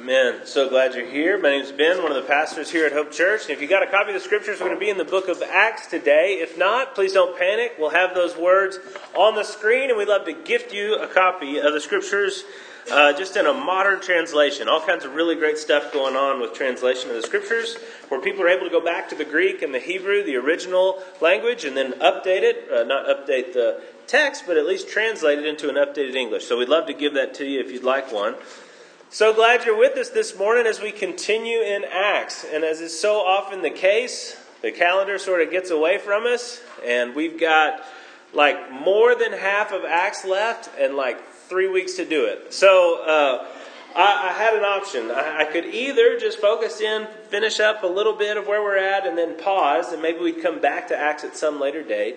Amen. So glad you're here. My name is Ben, one of the pastors here at Hope Church. And if you got a copy of the scriptures, we're going to be in the book of Acts today. If not, please don't panic. We'll have those words on the screen, and we'd love to gift you a copy of the scriptures uh, just in a modern translation. All kinds of really great stuff going on with translation of the scriptures, where people are able to go back to the Greek and the Hebrew, the original language, and then update it. Uh, not update the text, but at least translate it into an updated English. So we'd love to give that to you if you'd like one. So glad you're with us this morning as we continue in Acts. And as is so often the case, the calendar sort of gets away from us, and we've got like more than half of Acts left and like three weeks to do it. So uh, I, I, had an option. I, I could either just focus in, finish up a little bit of where we're at, and then pause, and maybe we'd come back to Acts at some later date.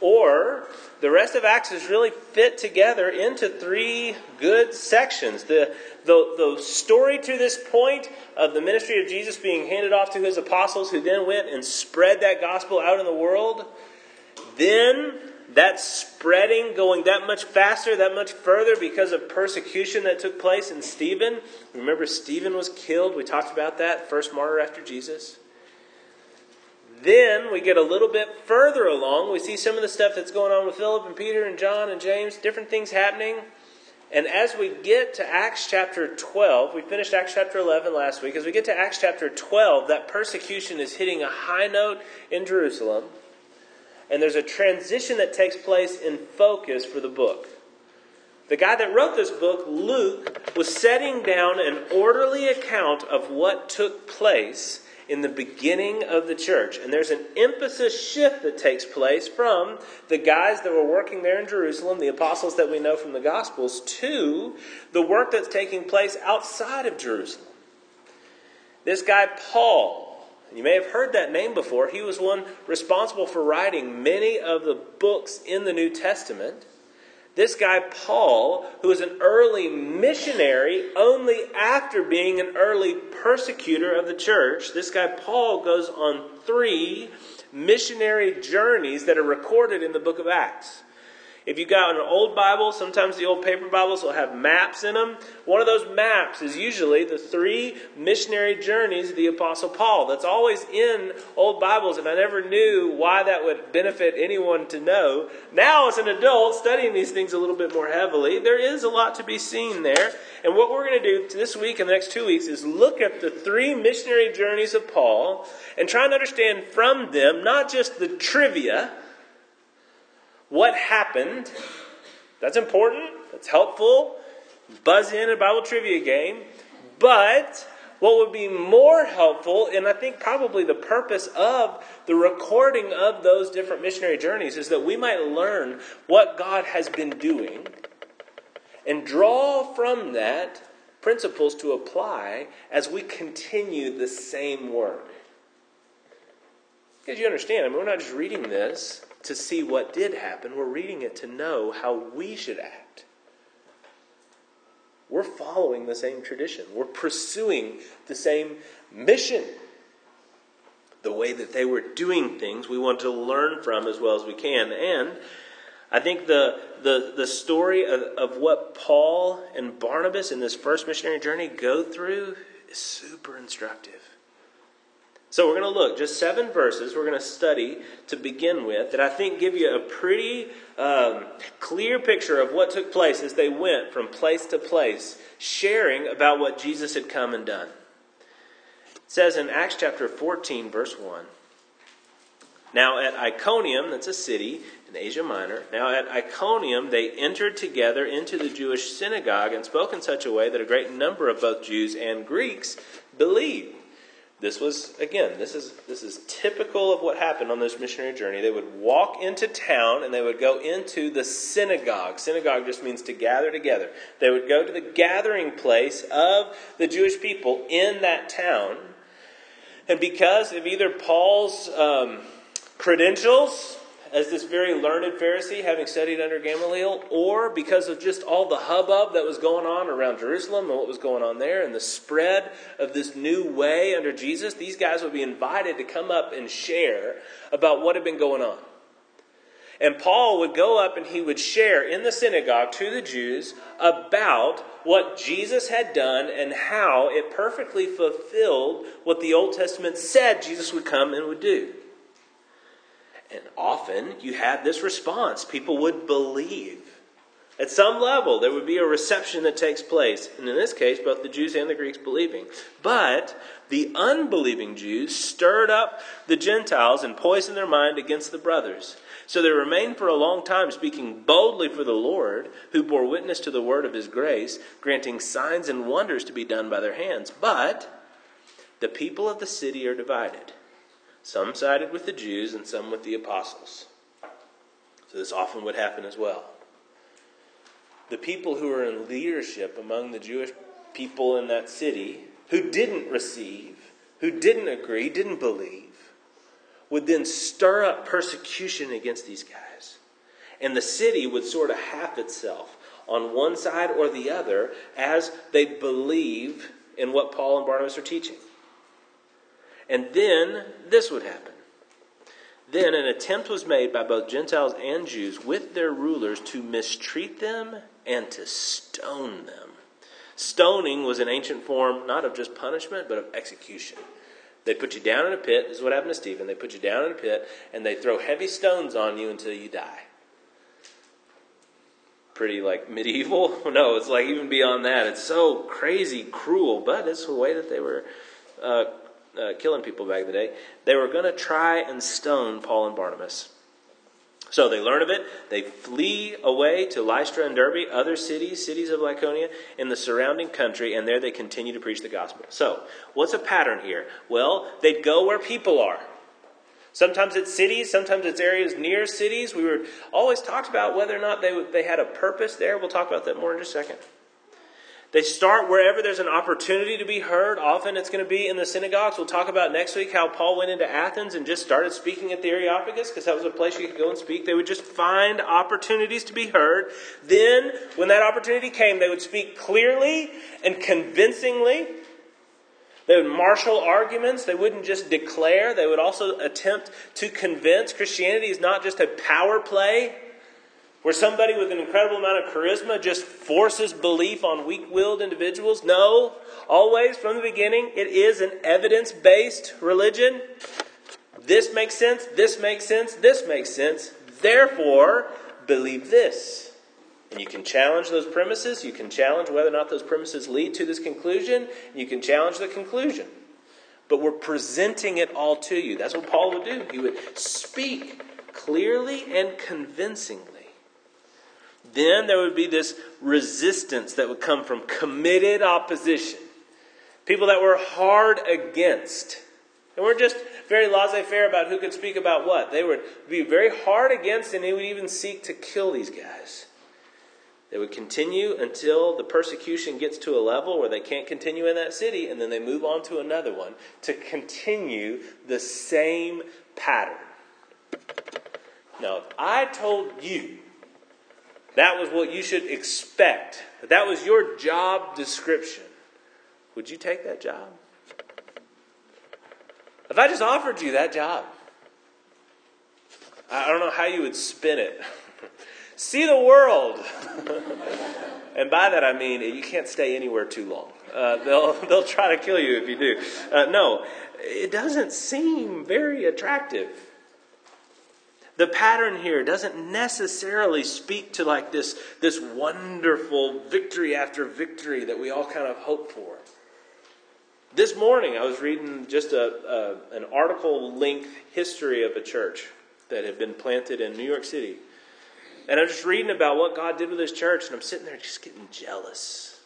Or the rest of Acts is really fit together into three good sections. The, the, the story to this point of the ministry of Jesus being handed off to his apostles, who then went and spread that gospel out in the world. Then that spreading going that much faster, that much further because of persecution that took place in Stephen. Remember, Stephen was killed. We talked about that, first martyr after Jesus. Then we get a little bit further along. We see some of the stuff that's going on with Philip and Peter and John and James, different things happening. And as we get to Acts chapter 12, we finished Acts chapter 11 last week. As we get to Acts chapter 12, that persecution is hitting a high note in Jerusalem. And there's a transition that takes place in focus for the book. The guy that wrote this book, Luke, was setting down an orderly account of what took place in the beginning of the church. And there's an emphasis shift that takes place from the guys that were working there in Jerusalem, the apostles that we know from the Gospels, to the work that's taking place outside of Jerusalem. This guy, Paul, you may have heard that name before. He was one responsible for writing many of the books in the New Testament. This guy, Paul, who was an early missionary only after being an early persecutor of the church, this guy, Paul, goes on three missionary journeys that are recorded in the book of Acts. If you've got an old Bible, sometimes the old paper Bibles will have maps in them. One of those maps is usually the three missionary journeys of the Apostle Paul. That's always in old Bibles, and I never knew why that would benefit anyone to know. Now, as an adult, studying these things a little bit more heavily, there is a lot to be seen there. And what we're going to do this week and the next two weeks is look at the three missionary journeys of Paul and try and understand from them not just the trivia what happened. That's important, that's helpful. Buzz in a Bible trivia game. But what would be more helpful, and I think probably the purpose of the recording of those different missionary journeys, is that we might learn what God has been doing and draw from that principles to apply as we continue the same work. Because you understand, I mean, we're not just reading this to see what did happen. We're reading it to know how we should act. We're following the same tradition. We're pursuing the same mission. The way that they were doing things, we want to learn from as well as we can. And I think the, the, the story of, of what Paul and Barnabas in this first missionary journey go through is super instructive. So we're going to look just seven verses we're going to study to begin with that I think give you a pretty um, clear picture of what took place as they went from place to place, sharing about what Jesus had come and done. It says in Acts chapter 14, verse 1. Now at Iconium, that's a city in Asia Minor, now at Iconium they entered together into the Jewish synagogue and spoke in such a way that a great number of both Jews and Greeks believed. This was again, this is this is typical of what happened on this missionary journey. They would walk into town and they would go into the synagogue. Synagogue just means to gather together. They would go to the gathering place of the Jewish people in that town. And because of either Paul's um, credentials as this very learned Pharisee, having studied under Gamaliel, or because of just all the hubbub that was going on around Jerusalem and what was going on there and the spread of this new way under Jesus, these guys would be invited to come up and share about what had been going on. And Paul would go up and he would share in the synagogue to the Jews about what Jesus had done and how it perfectly fulfilled what the Old Testament said Jesus would come and would do. And often you had this response people would believe. At some level, there would be a reception that takes place. And in this case, both the Jews and the Greeks believing. But the unbelieving Jews stirred up the Gentiles and poisoned their mind against the brothers. So they remained for a long time speaking boldly for the Lord, who bore witness to the word of his grace, granting signs and wonders to be done by their hands. But the people of the city are divided. Some sided with the Jews and some with the apostles. So this often would happen as well the people who were in leadership among the Jewish people in that city who didn't receive, who didn't agree, didn't believe, would then stir up persecution against these guys. And the city would sort of half itself on one side or the other as they believe in what Paul and Barnabas are teaching. And then this would happen. Then an attempt was made by both Gentiles and Jews with their rulers to mistreat them and to stone them. Stoning was an ancient form not of just punishment, but of execution. They put you down in a pit. This is what happened to Stephen. They put you down in a pit, and they throw heavy stones on you until you die. Pretty like medieval? No, it's like even beyond that. It's so crazy, cruel, but it's the way that they were uh, uh, killing people back in the day. They were going to try and stone Paul and Barnabas. So they learn of it. They flee away to Lystra and Derbe, other cities, cities of Lycaonia, in the surrounding country, and there they continue to preach the gospel. So, what's a pattern here? Well, they'd go where people are. Sometimes it's cities, sometimes it's areas near cities. We were always talked about whether or not they, they had a purpose there. We'll talk about that more in just a second. They start wherever there's an opportunity to be heard. Often it's going to be in the synagogues. We'll talk about next week how Paul went into Athens and just started speaking at the Areopagus because that was a place you could go and speak. They would just find opportunities to be heard. Then, when that opportunity came, they would speak clearly and convincingly. They would marshal arguments. They wouldn't just declare. They would also attempt to convince. Christianity is not just a power play where somebody with an incredible amount of charisma just forces belief on weak willed individuals. No, always from the beginning, it is an evidence based religion. This makes sense, this makes sense, this makes sense. Therefore, believe this. And you can challenge those premises. You can challenge whether or not those premises lead to this conclusion. You can challenge the conclusion. But we're presenting it all to you. That's what Paul would do. He would speak clearly and convincingly then there would be this resistance that would come from committed opposition. People that were hard against. They weren't just very laissez faire about who could speak about what. They would be very hard against, and they would even seek to kill these guys. They would continue until the persecution gets to a level where they can't continue in that city, and then they move on to another one to continue the same pattern. Now, if I told you that was what you should expect. That was your job description. Would you take that job? If I just offered you that job, I don't know how you would spin it. See the world. and by that I mean you can't stay anywhere too long. Uh, they'll, they'll try to kill you if you do. Uh, no, it doesn't seem very attractive the pattern here doesn't necessarily speak to like this, this wonderful victory after victory that we all kind of hope for. This morning, I was reading just a, a, an article length history of a church that had been planted in New York City. And I'm just reading about what God did with His church, and I'm sitting there just getting jealous,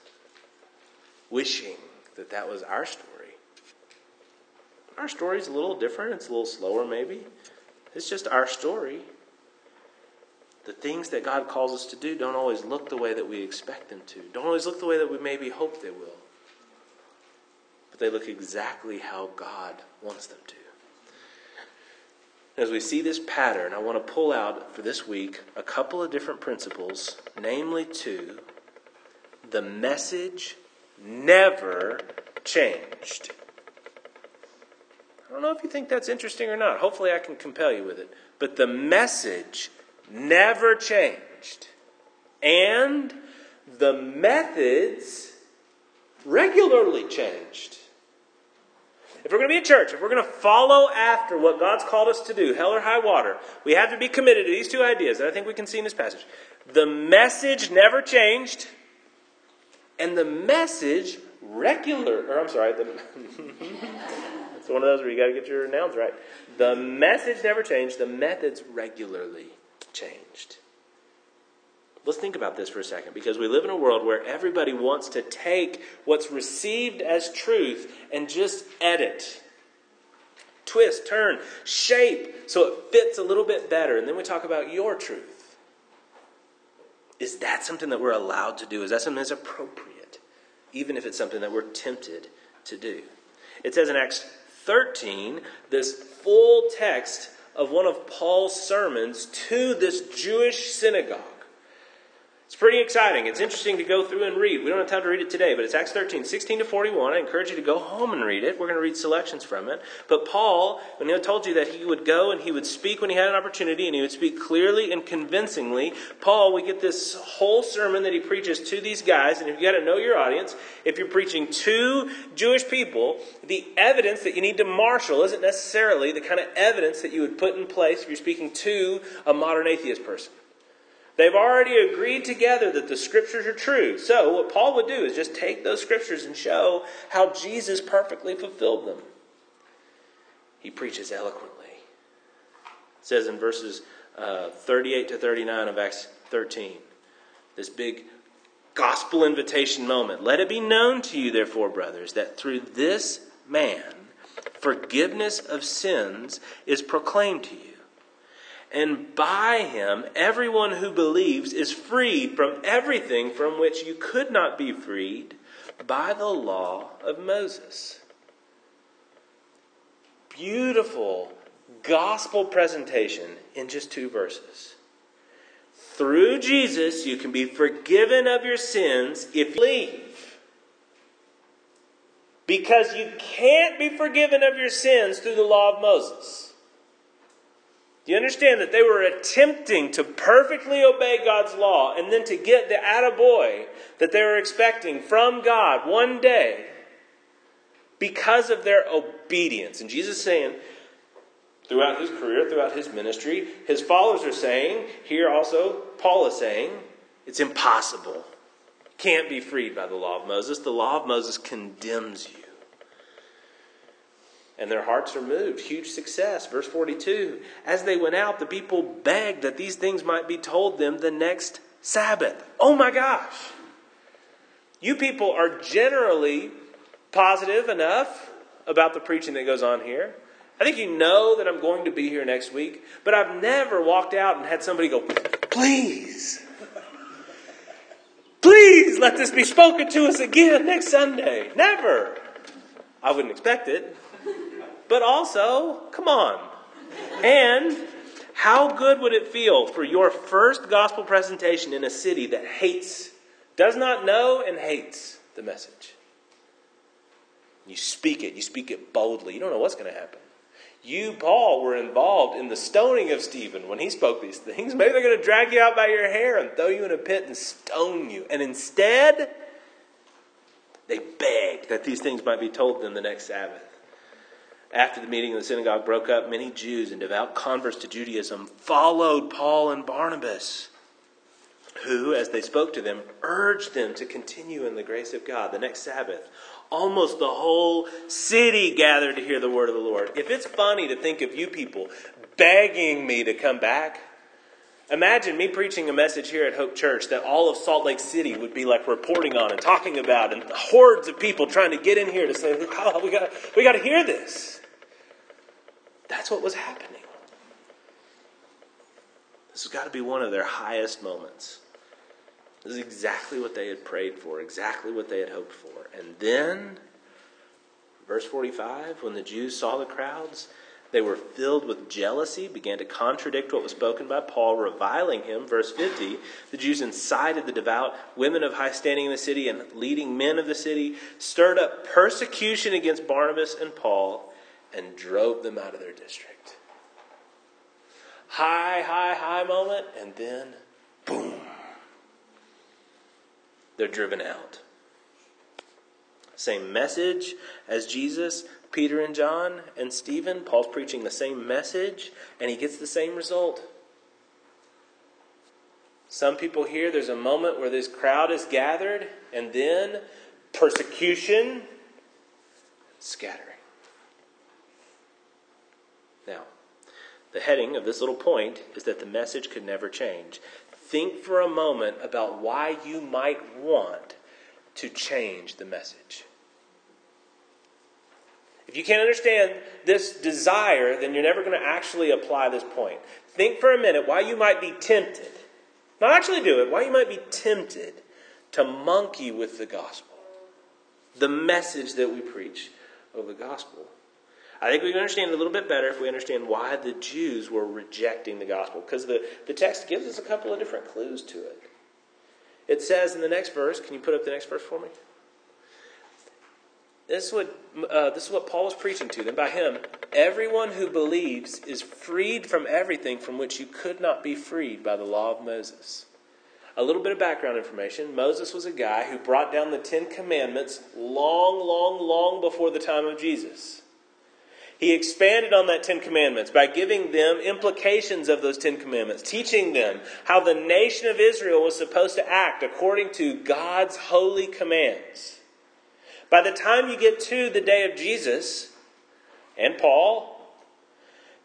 wishing that that was our story. Our story's a little different, it's a little slower, maybe. It's just our story. The things that God calls us to do don't always look the way that we expect them to, don't always look the way that we maybe hope they will. But they look exactly how God wants them to. As we see this pattern, I want to pull out for this week a couple of different principles, namely two. The message never changed. I don't know if you think that's interesting or not. Hopefully, I can compel you with it. But the message never changed. And the methods regularly changed. If we're going to be a church, if we're going to follow after what God's called us to do, hell or high water, we have to be committed to these two ideas that I think we can see in this passage. The message never changed, and the message regular, or I'm sorry, the, it's one of those where you got to get your nouns right. The message never changed, the methods regularly changed. Let's think about this for a second because we live in a world where everybody wants to take what's received as truth and just edit, twist, turn, shape so it fits a little bit better. And then we talk about your truth. Is that something that we're allowed to do? Is that something that's appropriate, even if it's something that we're tempted to do? It says in Acts 13, this full text of one of Paul's sermons to this Jewish synagogue. It's pretty exciting. It's interesting to go through and read. We don't have time to read it today, but it's Acts 13, 16 to 41. I encourage you to go home and read it. We're going to read selections from it. But Paul, when he told you that he would go and he would speak when he had an opportunity and he would speak clearly and convincingly, Paul, we get this whole sermon that he preaches to these guys. And if you got to know your audience, if you're preaching to Jewish people, the evidence that you need to marshal isn't necessarily the kind of evidence that you would put in place if you're speaking to a modern atheist person. They've already agreed together that the scriptures are true. So, what Paul would do is just take those scriptures and show how Jesus perfectly fulfilled them. He preaches eloquently. It says in verses uh, 38 to 39 of Acts 13, this big gospel invitation moment. Let it be known to you, therefore, brothers, that through this man, forgiveness of sins is proclaimed to you. And by him, everyone who believes is freed from everything from which you could not be freed by the law of Moses. Beautiful gospel presentation in just two verses. Through Jesus, you can be forgiven of your sins if you believe. Because you can't be forgiven of your sins through the law of Moses. Do you understand that they were attempting to perfectly obey God's law and then to get the attaboy that they were expecting from God one day because of their obedience? And Jesus is saying, throughout his career, throughout his ministry, his followers are saying, here also, Paul is saying, it's impossible. Can't be freed by the law of Moses. The law of Moses condemns you and their hearts are moved. Huge success. Verse 42 As they went out, the people begged that these things might be told them the next Sabbath. Oh my gosh! You people are generally positive enough about the preaching that goes on here. I think you know that I'm going to be here next week, but I've never walked out and had somebody go, Please, please let this be spoken to us again next Sunday. Never. I wouldn't expect it but also, come on. And how good would it feel for your first gospel presentation in a city that hates, does not know, and hates the message? You speak it, you speak it boldly. You don't know what's going to happen. You, Paul, were involved in the stoning of Stephen when he spoke these things. Maybe they're going to drag you out by your hair and throw you in a pit and stone you. And instead, they begged that these things might be told them the next Sabbath. After the meeting, in the synagogue broke up. Many Jews and devout converts to Judaism followed Paul and Barnabas, who, as they spoke to them, urged them to continue in the grace of God. The next Sabbath, almost the whole city gathered to hear the word of the Lord. If it's funny to think of you people begging me to come back, Imagine me preaching a message here at Hope Church that all of Salt Lake City would be like reporting on and talking about, and hordes of people trying to get in here to say, oh, we got, we got to hear this. That's what was happening. This has got to be one of their highest moments. This is exactly what they had prayed for, exactly what they had hoped for. And then, verse 45, when the Jews saw the crowds, they were filled with jealousy, began to contradict what was spoken by Paul, reviling him. Verse 50 the Jews incited the devout women of high standing in the city and leading men of the city, stirred up persecution against Barnabas and Paul and drove them out of their district. high, high, high moment, and then boom. They're driven out. Same message as Jesus, Peter and John and Stephen. Paul's preaching the same message, and he gets the same result. Some people here, there's a moment where this crowd is gathered, and then persecution, scattering. Now, the heading of this little point is that the message could never change. Think for a moment about why you might want to change the message. If you can't understand this desire, then you're never going to actually apply this point. Think for a minute why you might be tempted, not actually do it, why you might be tempted to monkey with the gospel, the message that we preach of the gospel. I think we can understand it a little bit better if we understand why the Jews were rejecting the gospel, because the, the text gives us a couple of different clues to it. It says in the next verse, can you put up the next verse for me? This is what uh, this is what Paul was preaching to them. By him, everyone who believes is freed from everything from which you could not be freed by the law of Moses. A little bit of background information: Moses was a guy who brought down the Ten Commandments long, long, long before the time of Jesus. He expanded on that Ten Commandments by giving them implications of those Ten Commandments, teaching them how the nation of Israel was supposed to act according to God's holy commands. By the time you get to the day of Jesus and Paul,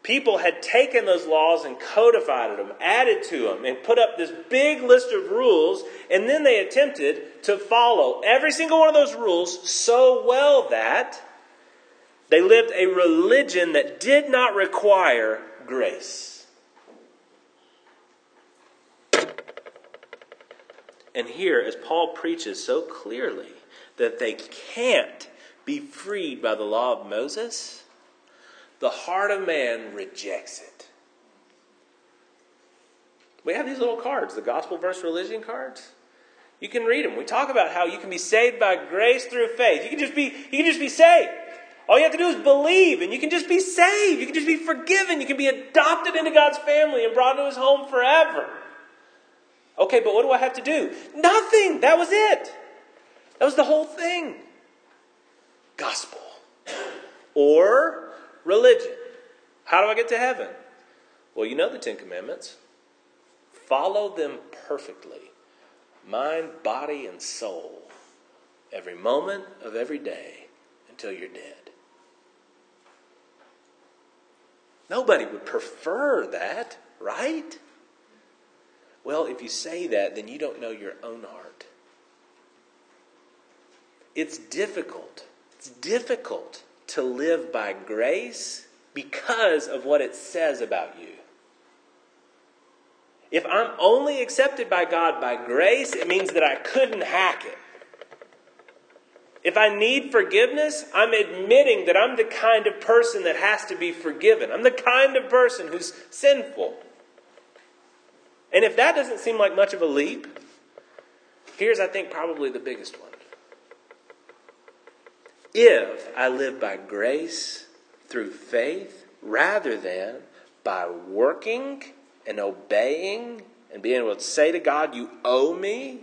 people had taken those laws and codified them, added to them, and put up this big list of rules, and then they attempted to follow every single one of those rules so well that they lived a religion that did not require grace. And here, as Paul preaches so clearly, that they can't be freed by the law of Moses, the heart of man rejects it. We have these little cards, the gospel verse religion cards. You can read them. We talk about how you can be saved by grace through faith. You can just be you can just be saved. All you have to do is believe and you can just be saved. You can just be forgiven. You can be adopted into God's family and brought into his home forever. Okay, but what do I have to do? Nothing. That was it. That was the whole thing. Gospel. Or religion. How do I get to heaven? Well, you know the Ten Commandments. Follow them perfectly mind, body, and soul every moment of every day until you're dead. Nobody would prefer that, right? Well, if you say that, then you don't know your own heart. It's difficult. It's difficult to live by grace because of what it says about you. If I'm only accepted by God by grace, it means that I couldn't hack it. If I need forgiveness, I'm admitting that I'm the kind of person that has to be forgiven. I'm the kind of person who's sinful. And if that doesn't seem like much of a leap, here's, I think, probably the biggest one if I live by grace through faith rather than by working and obeying and being able to say to God, You owe me,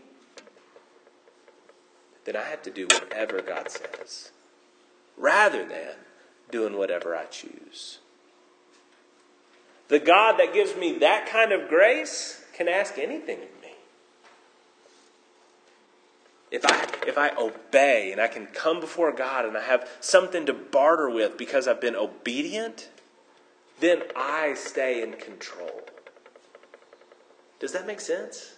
then I have to do whatever God says rather than doing whatever I choose. The God that gives me that kind of grace can ask anything of me. if I if I obey and I can come before God and I have something to barter with because I've been obedient, then I stay in control. Does that make sense?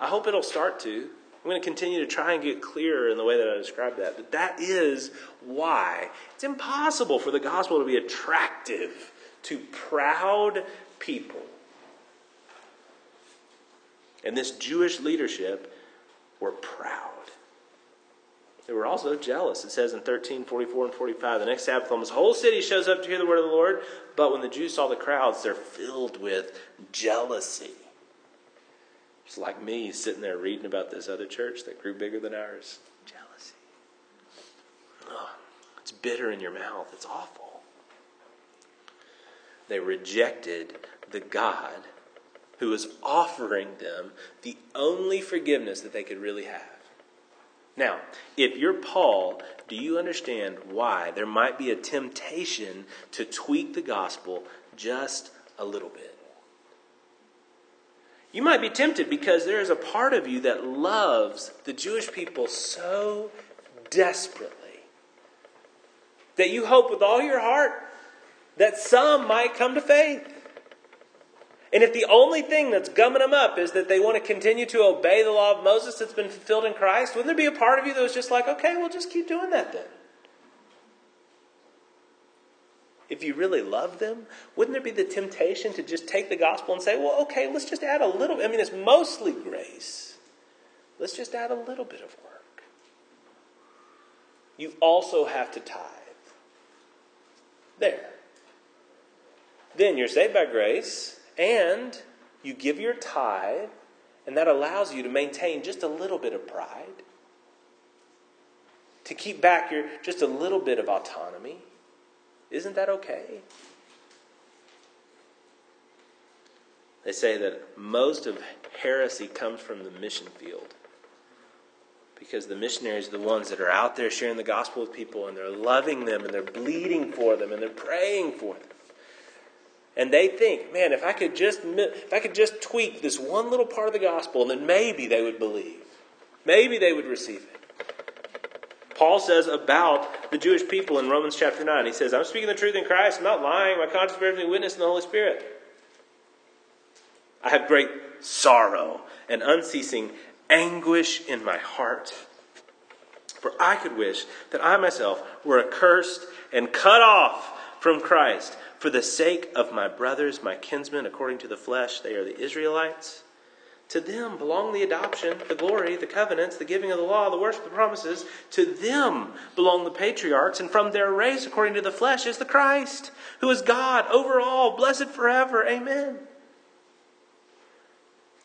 I hope it'll start to. I'm going to continue to try and get clearer in the way that I describe that. But that is why it's impossible for the gospel to be attractive to proud people. And this Jewish leadership were proud. They were also jealous. It says in 13, 44, and 45, the next Sabbath, almost the whole city shows up to hear the word of the Lord. But when the Jews saw the crowds, they're filled with jealousy. It's like me sitting there reading about this other church that grew bigger than ours. Jealousy. Oh, it's bitter in your mouth. It's awful. they rejected the God who was offering them the only forgiveness that they could really have. Now, if you're Paul, do you understand why there might be a temptation to tweak the gospel just a little bit? You might be tempted because there is a part of you that loves the Jewish people so desperately that you hope with all your heart that some might come to faith. And if the only thing that's gumming them up is that they want to continue to obey the law of Moses that's been fulfilled in Christ, wouldn't there be a part of you that was just like, okay, we'll just keep doing that then? If you really love them, wouldn't there be the temptation to just take the gospel and say, well, okay, let's just add a little? I mean, it's mostly grace. Let's just add a little bit of work. You also have to tithe. There. Then you're saved by grace and you give your tithe, and that allows you to maintain just a little bit of pride, to keep back your just a little bit of autonomy. Isn't that okay? They say that most of heresy comes from the mission field. Because the missionaries are the ones that are out there sharing the gospel with people and they're loving them and they're bleeding for them and they're praying for them. And they think, man, if I could just if I could just tweak this one little part of the gospel, then maybe they would believe. Maybe they would receive it. Paul says about the Jewish people in Romans chapter 9. He says, I'm speaking the truth in Christ, I'm not lying. My conscience bears me witness in the Holy Spirit. I have great sorrow and unceasing anguish in my heart. For I could wish that I myself were accursed and cut off from Christ for the sake of my brothers, my kinsmen, according to the flesh, they are the Israelites. To them belong the adoption, the glory, the covenants, the giving of the law, the worship, the promises. To them belong the patriarchs, and from their race, according to the flesh, is the Christ, who is God over all, blessed forever. Amen.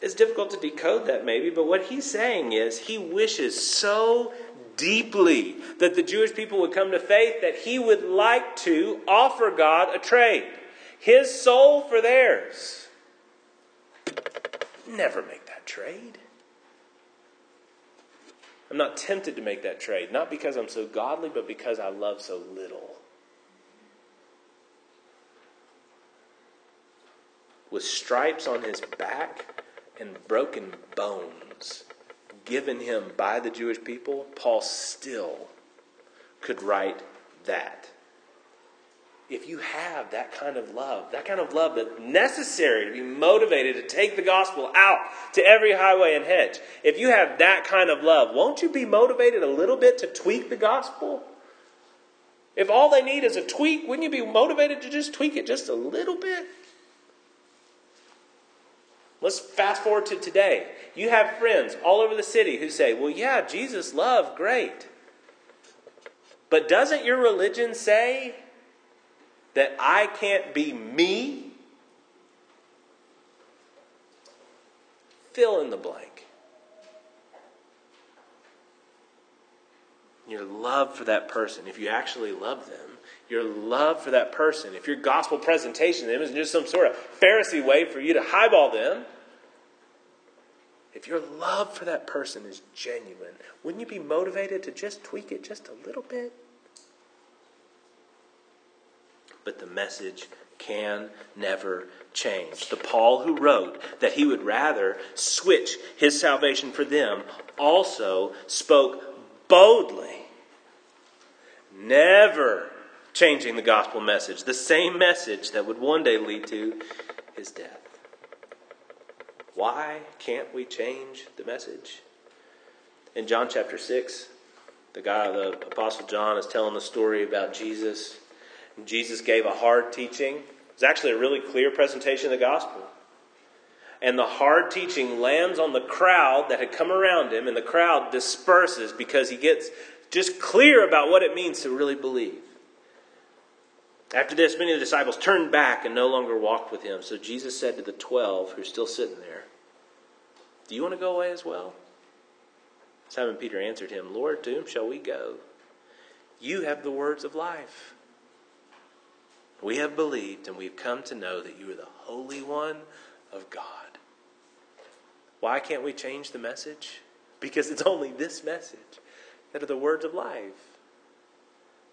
It's difficult to decode that, maybe, but what he's saying is he wishes so deeply that the Jewish people would come to faith that he would like to offer God a trade his soul for theirs. Never make that trade. I'm not tempted to make that trade, not because I'm so godly, but because I love so little. With stripes on his back and broken bones given him by the Jewish people, Paul still could write that. If you have that kind of love, that kind of love that's necessary to be motivated to take the gospel out to every highway and hedge, if you have that kind of love, won't you be motivated a little bit to tweak the gospel? If all they need is a tweak, wouldn't you be motivated to just tweak it just a little bit? Let's fast forward to today. You have friends all over the city who say, well, yeah, Jesus love, great. But doesn't your religion say that I can't be me? Fill in the blank. Your love for that person, if you actually love them, your love for that person, if your gospel presentation to them isn't just some sort of Pharisee way for you to highball them, if your love for that person is genuine, wouldn't you be motivated to just tweak it just a little bit? But the message can never change. The Paul who wrote that he would rather switch his salvation for them also spoke boldly, never changing the gospel message, the same message that would one day lead to his death. Why can't we change the message? In John chapter 6, the guy, the Apostle John, is telling the story about Jesus. Jesus gave a hard teaching. It's actually a really clear presentation of the gospel. And the hard teaching lands on the crowd that had come around him, and the crowd disperses because he gets just clear about what it means to really believe. After this, many of the disciples turned back and no longer walked with him. So Jesus said to the twelve who are still sitting there, Do you want to go away as well? Simon Peter answered him, Lord, to whom shall we go? You have the words of life. We have believed and we've come to know that you are the Holy One of God. Why can't we change the message? Because it's only this message that are the words of life.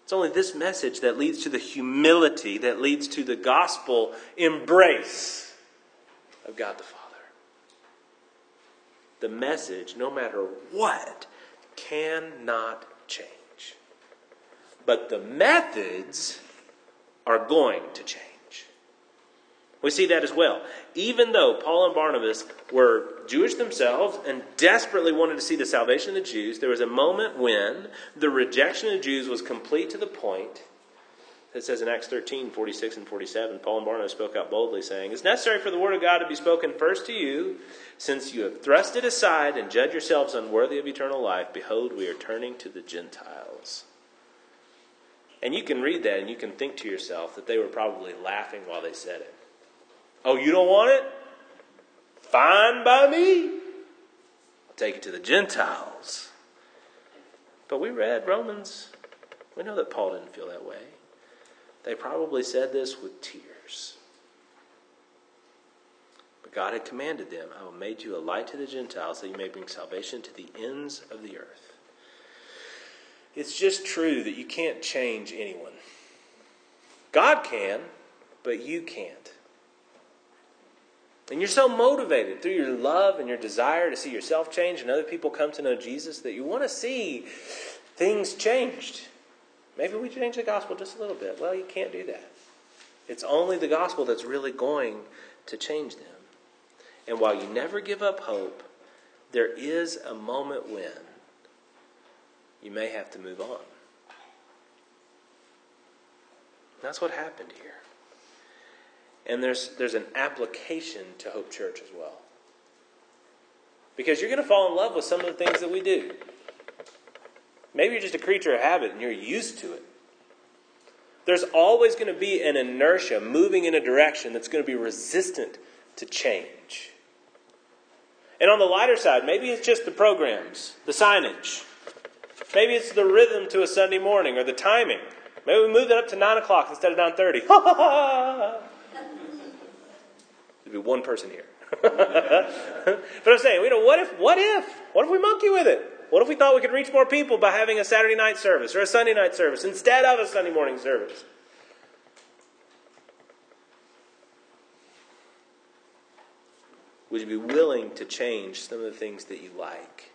It's only this message that leads to the humility, that leads to the gospel embrace of God the Father. The message, no matter what, cannot change. But the methods are going to change. We see that as well. Even though Paul and Barnabas were Jewish themselves and desperately wanted to see the salvation of the Jews, there was a moment when the rejection of the Jews was complete to the point that says in Acts 13, 46 and 47, Paul and Barnabas spoke out boldly, saying, It's necessary for the word of God to be spoken first to you, since you have thrust it aside and judge yourselves unworthy of eternal life. Behold, we are turning to the Gentiles. And you can read that and you can think to yourself that they were probably laughing while they said it. Oh, you don't want it? Fine by me. I'll take it to the Gentiles. But we read Romans. We know that Paul didn't feel that way. They probably said this with tears. But God had commanded them, I will make you a light to the Gentiles that you may bring salvation to the ends of the earth. It's just true that you can't change anyone. God can, but you can't. And you're so motivated through your love and your desire to see yourself change and other people come to know Jesus that you want to see things changed. Maybe we change the gospel just a little bit. Well, you can't do that. It's only the gospel that's really going to change them. And while you never give up hope, there is a moment when you may have to move on. That's what happened here. And there's, there's an application to Hope Church as well. Because you're going to fall in love with some of the things that we do. Maybe you're just a creature of habit and you're used to it. There's always going to be an inertia moving in a direction that's going to be resistant to change. And on the lighter side, maybe it's just the programs, the signage. Maybe it's the rhythm to a Sunday morning or the timing. Maybe we move it up to 9 o'clock instead of 9.30. Ha ha ha! There'd be one person here. but I'm saying, you know, what if, what if, what if we monkey with it? What if we thought we could reach more people by having a Saturday night service or a Sunday night service instead of a Sunday morning service? Would you be willing to change some of the things that you like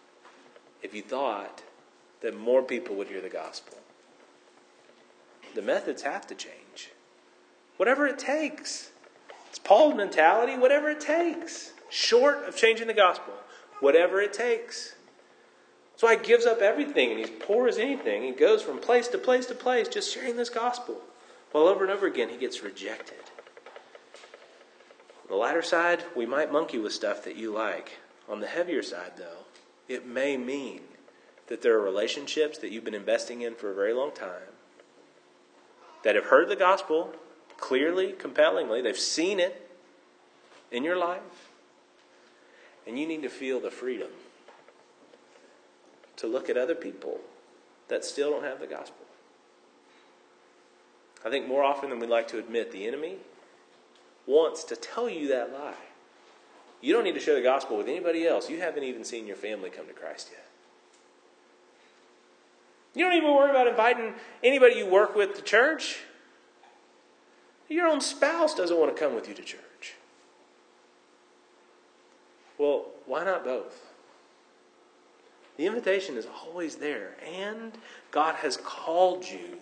if you thought that more people would hear the gospel? The methods have to change. Whatever it takes. It's Paul's mentality, whatever it takes. Short of changing the gospel, whatever it takes. Why he gives up everything and he's poor as anything. He goes from place to place to place just sharing this gospel. While over and over again he gets rejected. On the lighter side, we might monkey with stuff that you like. On the heavier side, though, it may mean that there are relationships that you've been investing in for a very long time that have heard the gospel clearly, compellingly. They've seen it in your life. And you need to feel the freedom to look at other people that still don't have the gospel. I think more often than we'd like to admit, the enemy wants to tell you that lie. You don't need to share the gospel with anybody else. You haven't even seen your family come to Christ yet. You don't even worry about inviting anybody you work with to church. Your own spouse doesn't want to come with you to church. Well, why not both? The invitation is always there, and God has called you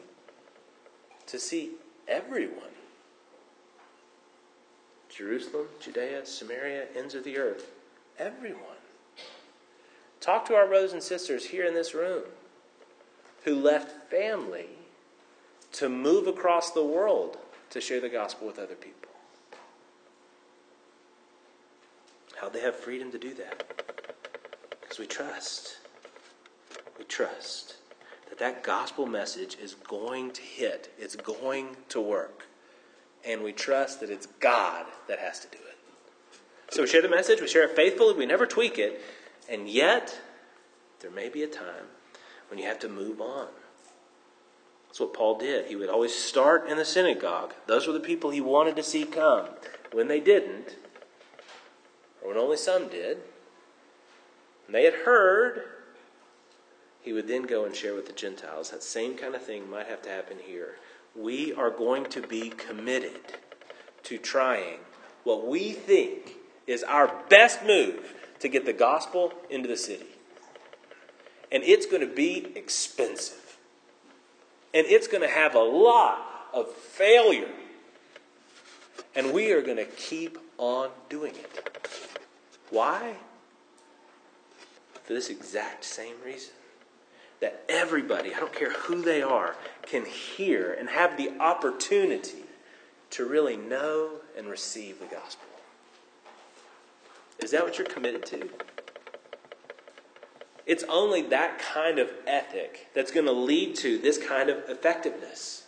to see everyone Jerusalem, Judea, Samaria, ends of the earth. Everyone. Talk to our brothers and sisters here in this room who left family to move across the world to share the gospel with other people. How they have freedom to do that? Because we trust. We trust that that gospel message is going to hit, it's going to work. And we trust that it's God that has to do it. So we share the message, we share it faithfully, we never tweak it, and yet there may be a time when you have to move on. That's what Paul did. He would always start in the synagogue. Those were the people he wanted to see come. When they didn't, or when only some did, and they had heard, he would then go and share with the Gentiles. That same kind of thing might have to happen here. We are going to be committed to trying what we think is our best move to get the gospel into the city. And it's going to be expensive. And it's going to have a lot of failure. And we are going to keep on doing it. Why? For this exact same reason. That everybody, I don't care who they are, can hear and have the opportunity to really know and receive the gospel. Is that what you're committed to? It's only that kind of ethic that's going to lead to this kind of effectiveness.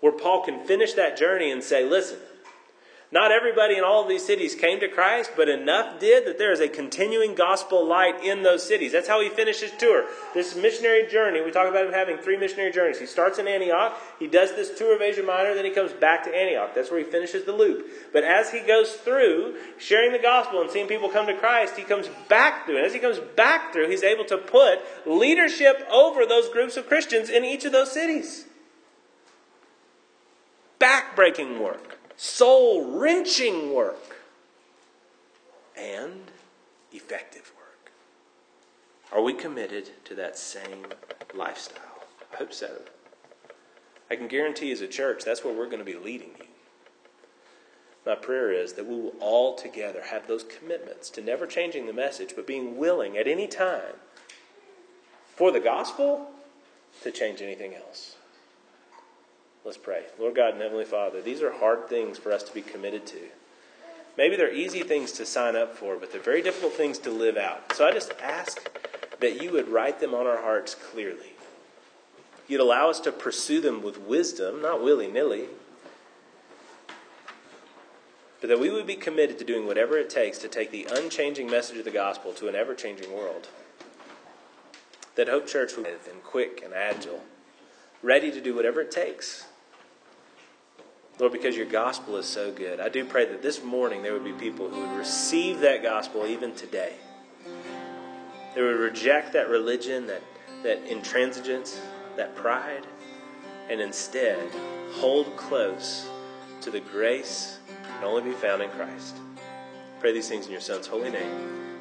Where Paul can finish that journey and say, listen, not everybody in all of these cities came to Christ, but enough did that there is a continuing gospel light in those cities. That's how he finished his tour. This missionary journey, we talk about him having three missionary journeys. He starts in Antioch, he does this tour of Asia Minor, then he comes back to Antioch. That's where he finishes the loop. But as he goes through sharing the gospel and seeing people come to Christ, he comes back through. And as he comes back through, he's able to put leadership over those groups of Christians in each of those cities. Backbreaking work soul wrenching work, and effective work. Are we committed to that same lifestyle? I hope so. I can guarantee as a church that's where we're going to be leading you. My prayer is that we will all together have those commitments to never changing the message, but being willing at any time for the gospel to change anything else. Let's pray. Lord God and Heavenly Father, these are hard things for us to be committed to. Maybe they're easy things to sign up for, but they're very difficult things to live out. So I just ask that you would write them on our hearts clearly. You'd allow us to pursue them with wisdom, not willy nilly, but that we would be committed to doing whatever it takes to take the unchanging message of the gospel to an ever changing world. That Hope Church would be quick and agile, ready to do whatever it takes Lord, because your gospel is so good, I do pray that this morning there would be people who would receive that gospel even today. They would reject that religion, that, that intransigence, that pride, and instead hold close to the grace that can only be found in Christ. Pray these things in your Son's holy name.